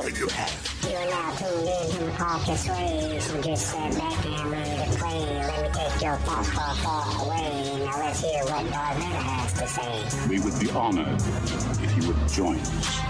you have. You are now tuned in to Ways. You just sat back and ready to play. Let me take your thoughts far, far away. Now let's hear what has to say. We would be honored if you would join us.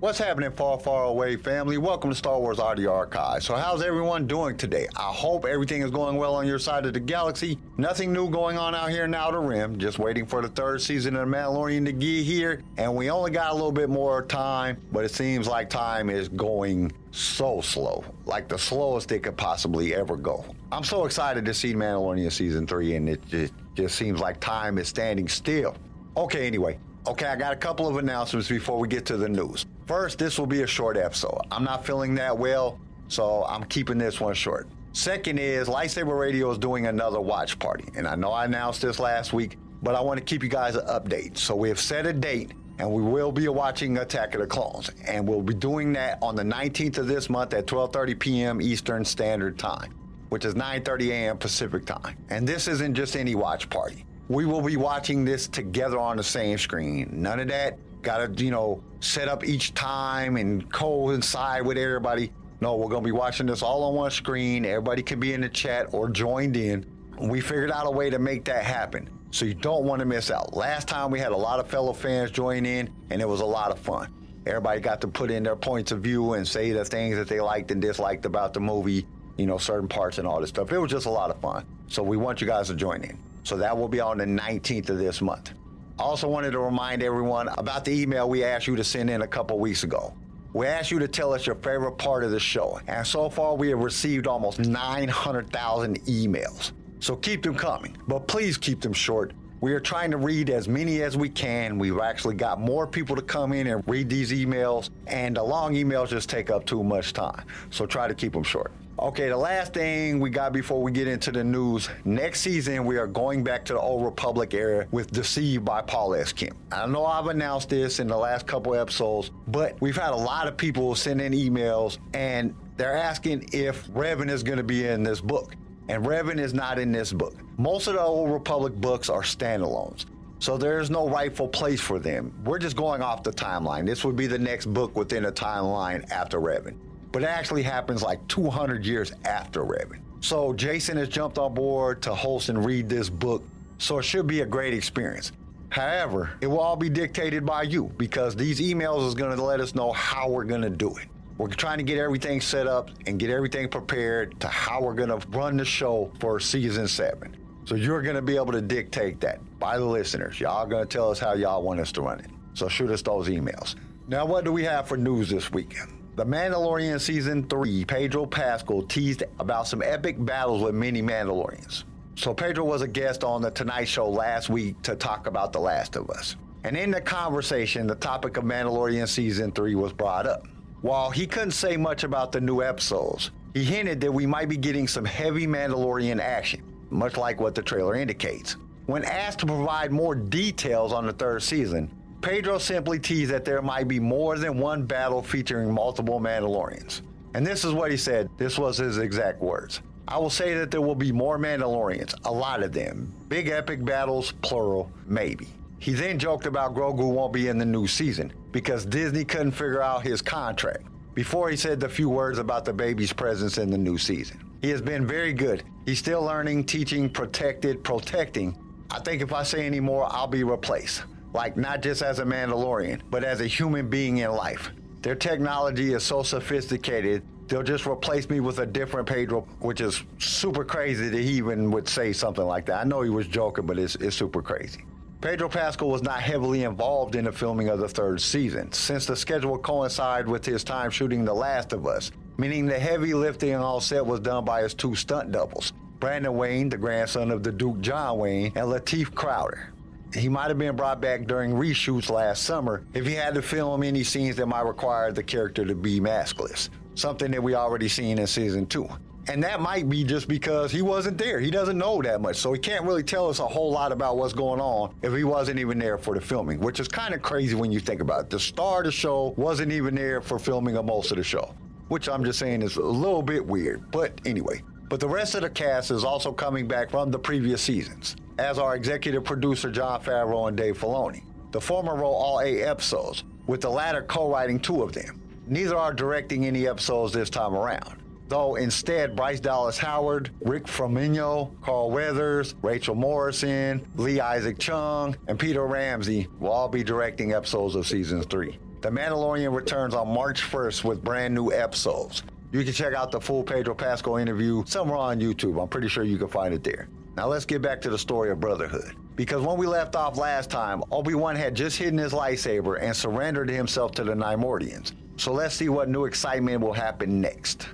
What's happening, far, far away family? Welcome to Star Wars Audio Archive. So, how's everyone doing today? I hope everything is going well on your side of the galaxy. Nothing new going on out here in Outer Rim. Just waiting for the third season of Mandalorian to get here, and we only got a little bit more time, but it seems like time is going so slow, like the slowest it could possibly ever go. I'm so excited to see Mandalorian season three, and it just, just seems like time is standing still. Okay, anyway, Okay, I got a couple of announcements before we get to the news. First, this will be a short episode. I'm not feeling that well, so I'm keeping this one short. Second is Lightsaber Radio is doing another watch party. And I know I announced this last week, but I want to keep you guys an update. So we have set a date and we will be watching Attack of the Clones. And we'll be doing that on the 19th of this month at 12:30 p.m. Eastern Standard Time, which is 9:30 a.m. Pacific Time. And this isn't just any watch party we will be watching this together on the same screen. None of that got to, you know, set up each time and coincide with everybody. No, we're going to be watching this all on one screen. Everybody can be in the chat or joined in. We figured out a way to make that happen. So you don't want to miss out. Last time we had a lot of fellow fans join in and it was a lot of fun. Everybody got to put in their points of view and say the things that they liked and disliked about the movie, you know, certain parts and all this stuff. It was just a lot of fun. So we want you guys to join in. So that will be on the 19th of this month. I also wanted to remind everyone about the email we asked you to send in a couple weeks ago. We asked you to tell us your favorite part of the show, and so far we have received almost 900,000 emails. So keep them coming, but please keep them short. We are trying to read as many as we can. We've actually got more people to come in and read these emails, and the long emails just take up too much time. So try to keep them short. Okay, the last thing we got before we get into the news next season, we are going back to the Old Republic era with Deceived by Paul S. Kemp. I know I've announced this in the last couple episodes, but we've had a lot of people send in emails and they're asking if Revan is going to be in this book. And Revan is not in this book. Most of the Old Republic books are standalones. So there's no rightful place for them. We're just going off the timeline. This would be the next book within a timeline after Revan but it actually happens like 200 years after Revan. So Jason has jumped on board to host and read this book, so it should be a great experience. However, it will all be dictated by you because these emails is going to let us know how we're going to do it. We're trying to get everything set up and get everything prepared to how we're going to run the show for season seven. So you're going to be able to dictate that by the listeners. Y'all going to tell us how y'all want us to run it. So shoot us those emails. Now, what do we have for news this weekend? The Mandalorian Season 3, Pedro Pascal teased about some epic battles with many Mandalorians. So Pedro was a guest on the Tonight Show last week to talk about The Last of Us. And in the conversation, the topic of Mandalorian Season 3 was brought up. While he couldn't say much about the new episodes, he hinted that we might be getting some heavy Mandalorian action, much like what the trailer indicates. When asked to provide more details on the third season, Pedro simply teased that there might be more than one battle featuring multiple Mandalorians. And this is what he said. This was his exact words. I will say that there will be more Mandalorians, a lot of them. Big epic battles, plural, maybe. He then joked about Grogu won't be in the new season because Disney couldn't figure out his contract before he said the few words about the baby's presence in the new season. He has been very good. He's still learning, teaching, protected, protecting. I think if I say any more, I'll be replaced like not just as a Mandalorian, but as a human being in life. Their technology is so sophisticated, they'll just replace me with a different Pedro, which is super crazy that he even would say something like that. I know he was joking, but it's, it's super crazy. Pedro Pascal was not heavily involved in the filming of the third season, since the schedule coincided with his time shooting The Last of Us, meaning the heavy lifting on set was done by his two stunt doubles, Brandon Wayne, the grandson of the Duke John Wayne, and Lateef Crowder he might have been brought back during reshoots last summer if he had to film any scenes that might require the character to be maskless, something that we already seen in season two. And that might be just because he wasn't there. He doesn't know that much. So he can't really tell us a whole lot about what's going on if he wasn't even there for the filming, which is kind of crazy when you think about it. The star of the show wasn't even there for filming of most of the show, which I'm just saying is a little bit weird. But anyway, but the rest of the cast is also coming back from the previous seasons as our executive producer Jon Favreau and Dave Filoni. The former wrote all eight episodes, with the latter co writing two of them. Neither are directing any episodes this time around though instead Bryce Dallas Howard, Rick Famuyiwa, Carl Weathers, Rachel Morrison, Lee Isaac Chung, and Peter Ramsey will all be directing episodes of season three. The Mandalorian returns on March 1st with brand new episodes. You can check out the full Pedro Pascal interview somewhere on YouTube. I'm pretty sure you can find it there. Now let's get back to the story of Brotherhood. Because when we left off last time, Obi-Wan had just hidden his lightsaber and surrendered himself to the Neimoidians. So let's see what new excitement will happen next.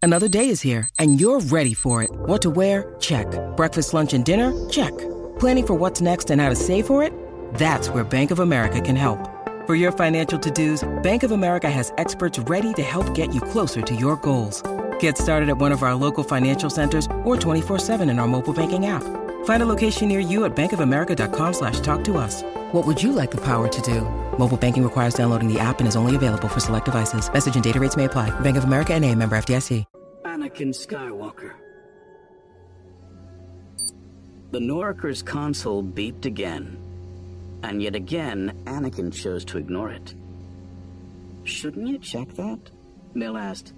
Another day is here, and you're ready for it. What to wear? Check. Breakfast, lunch, and dinner? Check. Planning for what's next and how to save for it? That's where Bank of America can help. For your financial to-dos, Bank of America has experts ready to help get you closer to your goals. Get started at one of our local financial centers or 24-7 in our mobile banking app. Find a location near you at bankofamerica.com slash talk to us. What would you like the power to do? Mobile banking requires downloading the app and is only available for select devices. Message and data rates may apply. Bank of America and a member FDIC. Anakin Skywalker. The Noriker's console beeped again. And yet again, Anakin chose to ignore it. Shouldn't you check that? Mill asked.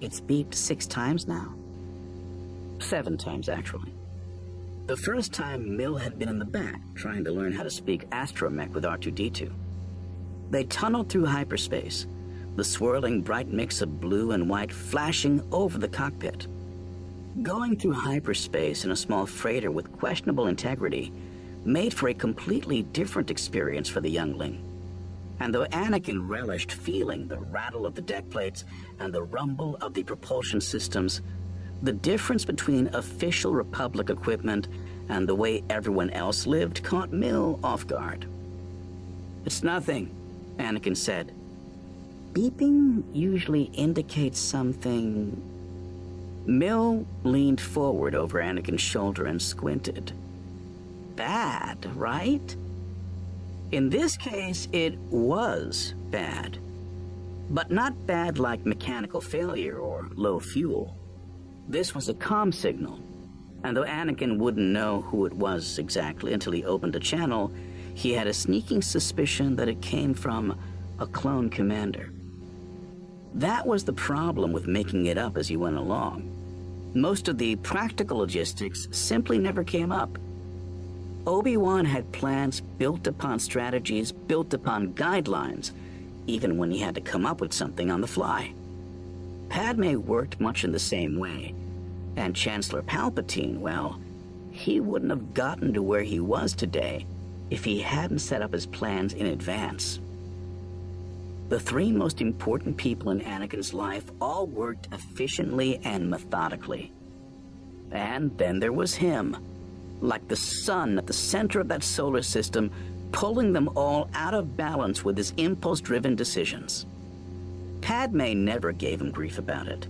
It's beeped six times now. Seven times, actually. The first time Mill had been in the back, trying to learn how to speak astromech with R2-D2. They tunneled through hyperspace, the swirling bright mix of blue and white flashing over the cockpit. Going through hyperspace in a small freighter with questionable integrity made for a completely different experience for the youngling. And though Anakin relished feeling the rattle of the deck plates and the rumble of the propulsion systems, the difference between official Republic equipment and the way everyone else lived caught Mill off guard. It's nothing, Anakin said. Beeping usually indicates something. Mill leaned forward over Anakin's shoulder and squinted. Bad, right? In this case, it was bad. But not bad like mechanical failure or low fuel. This was a com signal, and though Anakin wouldn't know who it was exactly until he opened a channel, he had a sneaking suspicion that it came from a clone commander. That was the problem with making it up as you went along. Most of the practical logistics simply never came up. Obi-Wan had plans built upon strategies, built upon guidelines, even when he had to come up with something on the fly. Padme worked much in the same way. And Chancellor Palpatine, well, he wouldn't have gotten to where he was today if he hadn't set up his plans in advance. The three most important people in Anakin's life all worked efficiently and methodically. And then there was him, like the sun at the center of that solar system, pulling them all out of balance with his impulse driven decisions. Padme never gave him grief about it.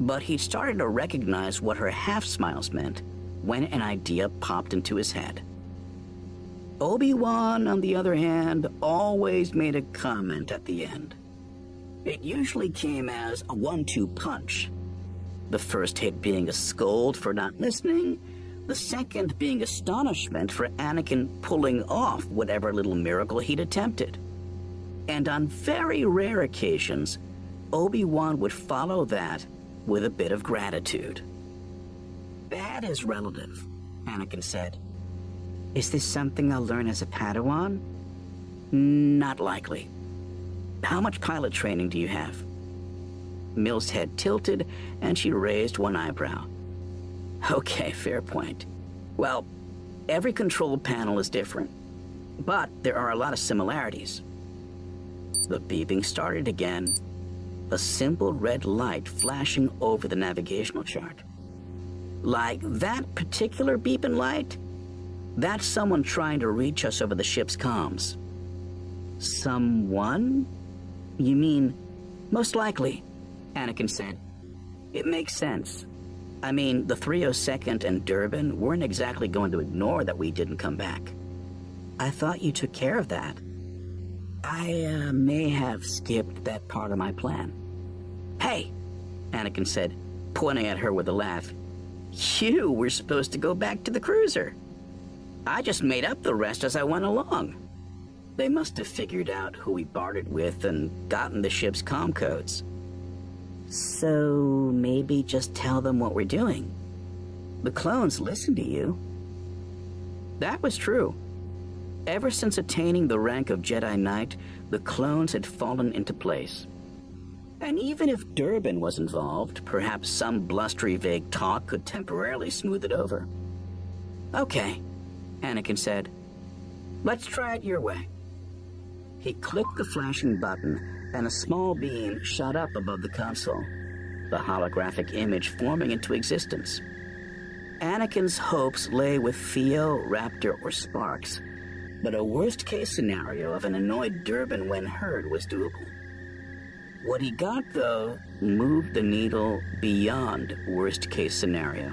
But he started to recognize what her half smiles meant when an idea popped into his head. Obi-Wan, on the other hand, always made a comment at the end. It usually came as a one-two punch. The first hit being a scold for not listening, the second being astonishment for Anakin pulling off whatever little miracle he'd attempted and on very rare occasions, Obi-Wan would follow that with a bit of gratitude. Bad is relative, Anakin said. Is this something I'll learn as a Padawan? Not likely. How much pilot training do you have? Mill's head tilted, and she raised one eyebrow. Okay, fair point. Well, every control panel is different, but there are a lot of similarities. The beeping started again. A simple red light flashing over the navigational chart. Like that particular beeping light? That's someone trying to reach us over the ship's comms. Someone? You mean, most likely, Anakin said. It makes sense. I mean, the 302nd and Durbin weren't exactly going to ignore that we didn't come back. I thought you took care of that. I uh, may have skipped that part of my plan. Hey, Anakin said, pointing at her with a laugh. You were supposed to go back to the cruiser. I just made up the rest as I went along. They must have figured out who we bartered with and gotten the ship's com codes. So maybe just tell them what we're doing. The clones listen to you. That was true. Ever since attaining the rank of Jedi Knight, the clones had fallen into place. And even if Durbin was involved, perhaps some blustery vague talk could temporarily smooth it over. Okay, Anakin said. Let's try it your way. He clicked the flashing button, and a small beam shot up above the console, the holographic image forming into existence. Anakin's hopes lay with Theo, Raptor, or Sparks, but a worst case scenario of an annoyed Durbin when heard was doable. What he got, though, moved the needle beyond worst case scenario.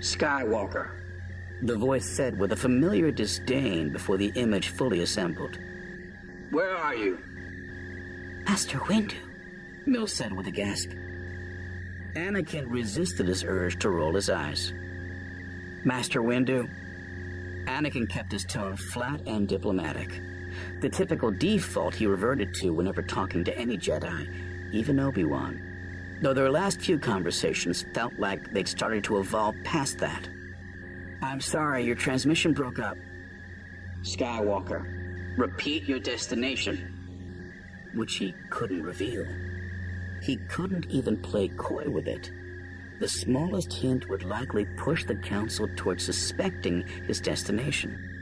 Skywalker, the voice said with a familiar disdain before the image fully assembled. Where are you? Master Windu, Mill said with a gasp. Anakin resisted his urge to roll his eyes. Master Windu? Anakin kept his tone flat and diplomatic, the typical default he reverted to whenever talking to any Jedi, even Obi-Wan though their last few conversations felt like they'd started to evolve past that. I'm sorry, your transmission broke up. Skywalker, repeat your destination. Which he couldn't reveal. He couldn't even play coy with it. The smallest hint would likely push the Council towards suspecting his destination.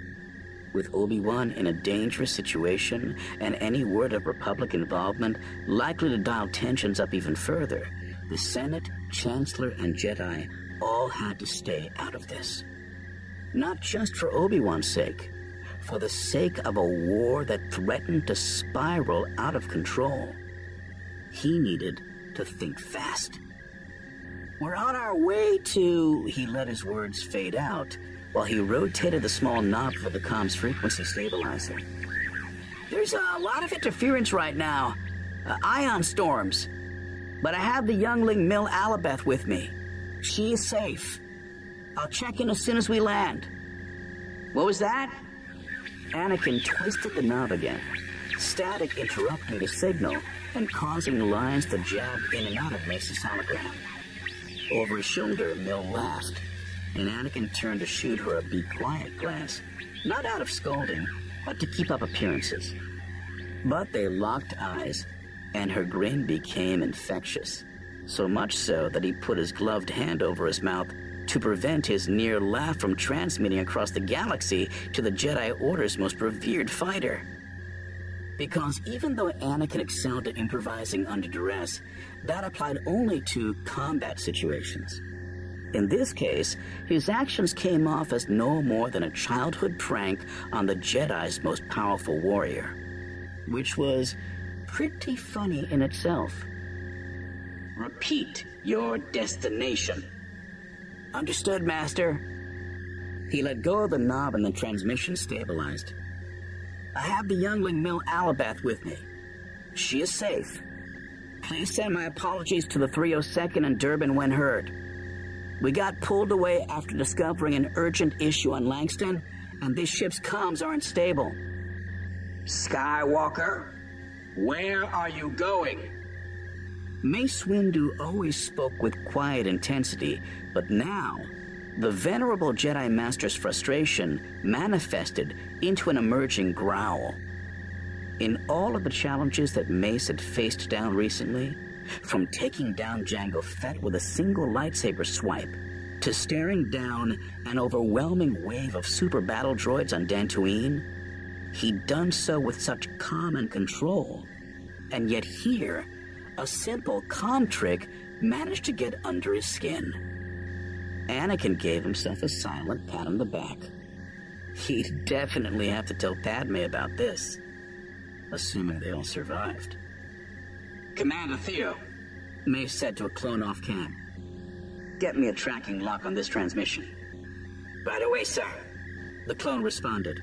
With Obi-Wan in a dangerous situation and any word of Republic involvement likely to dial tensions up even further, the Senate, Chancellor, and Jedi all had to stay out of this. Not just for Obi-Wan's sake, for the sake of a war that threatened to spiral out of control. He needed to think fast. We're on our way to, he let his words fade out while he rotated the small knob for the comms frequency stabilizer. There's a lot of interference right now. Uh, ion storms. But I have the youngling Mill Alabeth with me. She is safe. I'll check in as soon as we land. What was that? Anakin twisted the knob again, static interrupting the signal and causing the lines to jab in and out of Mace's hologram. Over his shoulder, Mill laughed, and Anakin turned to shoot her a be quiet glance, not out of scolding, but to keep up appearances. But they locked eyes, and her grin became infectious, so much so that he put his gloved hand over his mouth to prevent his near laugh from transmitting across the galaxy to the Jedi Order's most revered fighter. Because even though Anakin excelled at improvising under duress, that applied only to combat situations. In this case, his actions came off as no more than a childhood prank on the Jedi's most powerful warrior, which was pretty funny in itself. Repeat your destination. Understood, Master. He let go of the knob and the transmission stabilized. I have the youngling Mill Alabeth with me. She is safe. Please send my apologies to the 302nd and Durbin when heard. We got pulled away after discovering an urgent issue on Langston, and this ship's comms aren't stable. Skywalker, where are you going? Mace Windu always spoke with quiet intensity, but now, the venerable Jedi Master's frustration manifested into an emerging growl. In all of the challenges that Mace had faced down recently, from taking down Jango Fett with a single lightsaber swipe, to staring down an overwhelming wave of super battle droids on Dantooine, he'd done so with such calm and control. And yet here, a simple calm trick managed to get under his skin. Anakin gave himself a silent pat on the back. He'd definitely have to tell Padme about this, assuming they all survived. Commander Theo, Mace said to a clone off cam. Get me a tracking lock on this transmission. Right away, sir. The clone responded.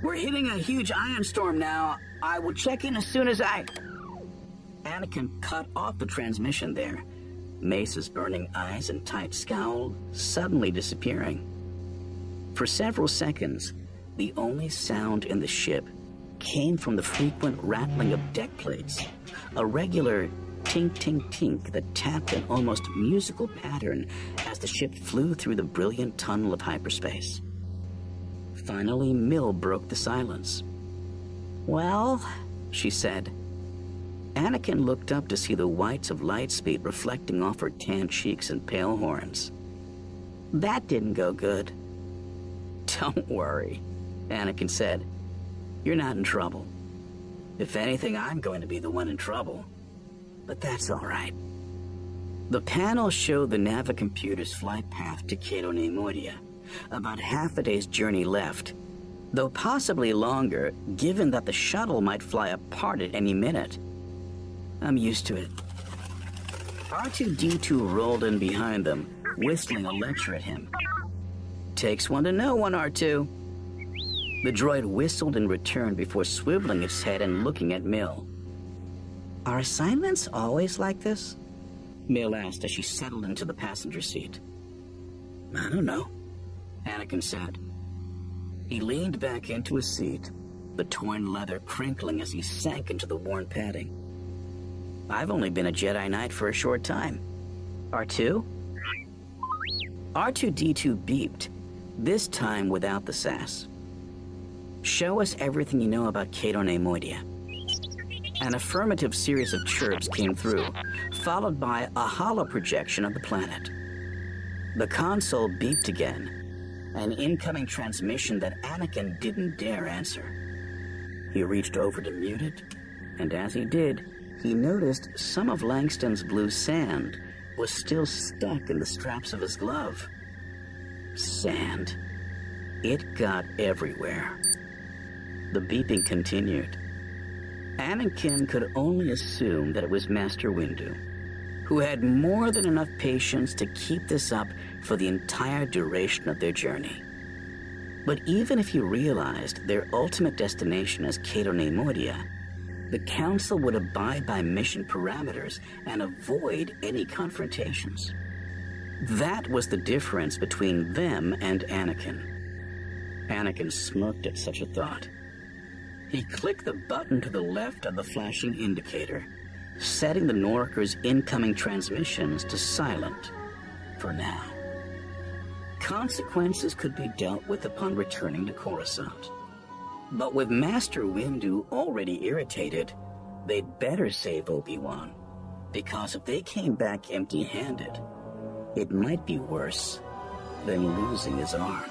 We're hitting a huge ion storm now. I will check in as soon as I. Anakin cut off the transmission there, Mace's burning eyes and tight scowl suddenly disappearing. For several seconds, the only sound in the ship came from the frequent rattling of deck plates, a regular tink tink tink that tapped an almost musical pattern as the ship flew through the brilliant tunnel of hyperspace. Finally, Mill broke the silence. Well, she said. Anakin looked up to see the whites of Lightspeed reflecting off her tan cheeks and pale horns. That didn't go good. Don't worry, Anakin said. You're not in trouble. If anything, I'm going to be the one in trouble. But that's all right. The panel showed the Navicomputer's flight path to Cato Neimoidia, about half a day's journey left, though possibly longer, given that the shuttle might fly apart at any minute. I'm used to it. R2-D2 rolled in behind them, whistling a lecture at him. Takes one to know one, R2. The droid whistled in return before swiveling its head and looking at Mill. Are assignments always like this? Mill asked as she settled into the passenger seat. I don't know, Anakin said. He leaned back into his seat, the torn leather crinkling as he sank into the worn padding. I've only been a Jedi Knight for a short time. R2? R2D2 beeped, this time without the sass. Show us everything you know about Cato Neimoidia. An affirmative series of chirps came through, followed by a holo projection of the planet. The console beeped again, an incoming transmission that Anakin didn't dare answer. He reached over to mute it, and as he did, he noticed some of Langston's blue sand was still stuck in the straps of his glove. Sand. It got everywhere. The beeping continued. Anakin could only assume that it was Master Windu, who had more than enough patience to keep this up for the entire duration of their journey. But even if he realized their ultimate destination as Cato Neimoidia, the Council would abide by mission parameters and avoid any confrontations. That was the difference between them and Anakin. Anakin smirked at such a thought. He clicked the button to the left of the flashing indicator, setting the Norker's incoming transmissions to silent for now. Consequences could be dealt with upon returning to Coruscant. But with Master Windu already irritated, they'd better save Obi-Wan. Because if they came back empty-handed, it might be worse than losing his arm.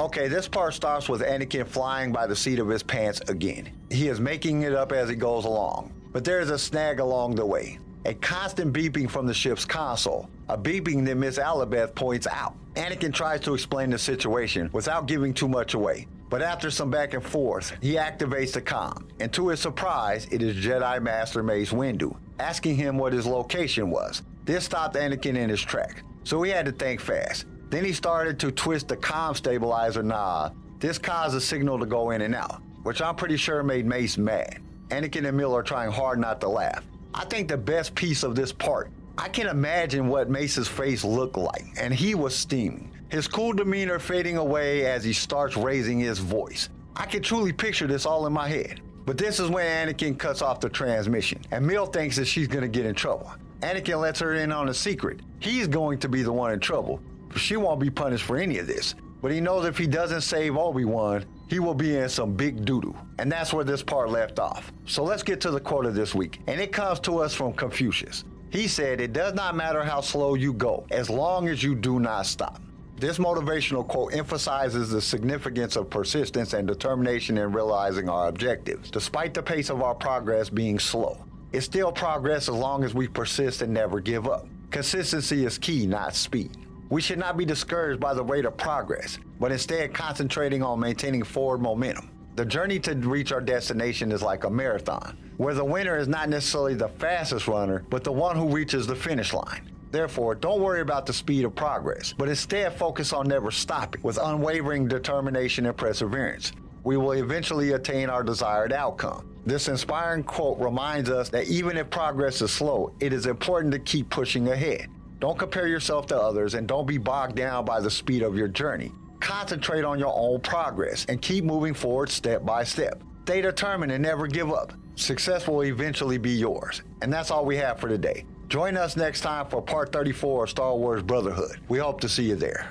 Okay, this part starts with Anakin flying by the seat of his pants again. He is making it up as he goes along, but there is a snag along the way. A constant beeping from the ship's console, a beeping that Miss Alabeth points out. Anakin tries to explain the situation without giving too much away, but after some back and forth, he activates the comm, and to his surprise, it is Jedi Master Mace Windu, asking him what his location was. This stopped Anakin in his track, so he had to think fast. Then he started to twist the comm stabilizer knob. This caused the signal to go in and out, which I'm pretty sure made Mace mad. Anakin and Mill are trying hard not to laugh. I think the best piece of this part, I can imagine what Mace's face looked like, and he was steaming. His cool demeanor fading away as he starts raising his voice. I can truly picture this all in my head. But this is when Anakin cuts off the transmission, and Mill thinks that she's gonna get in trouble. Anakin lets her in on a secret. He's going to be the one in trouble she won't be punished for any of this. But he knows if he doesn't save Obi-Wan, he will be in some big doo-doo. And that's where this part left off. So let's get to the quote of this week. And it comes to us from Confucius. He said, It does not matter how slow you go, as long as you do not stop. This motivational quote emphasizes the significance of persistence and determination in realizing our objectives, despite the pace of our progress being slow. It's still progress as long as we persist and never give up. Consistency is key, not speed. We should not be discouraged by the rate of progress, but instead concentrating on maintaining forward momentum. The journey to reach our destination is like a marathon, where the winner is not necessarily the fastest runner, but the one who reaches the finish line. Therefore, don't worry about the speed of progress, but instead focus on never stopping with unwavering determination and perseverance. We will eventually attain our desired outcome. This inspiring quote reminds us that even if progress is slow, it is important to keep pushing ahead. Don't compare yourself to others and don't be bogged down by the speed of your journey. Concentrate on your own progress and keep moving forward step by step. Stay determined and never give up. Success will eventually be yours. And that's all we have for today. Join us next time for part 34 of Star Wars Brotherhood. We hope to see you there.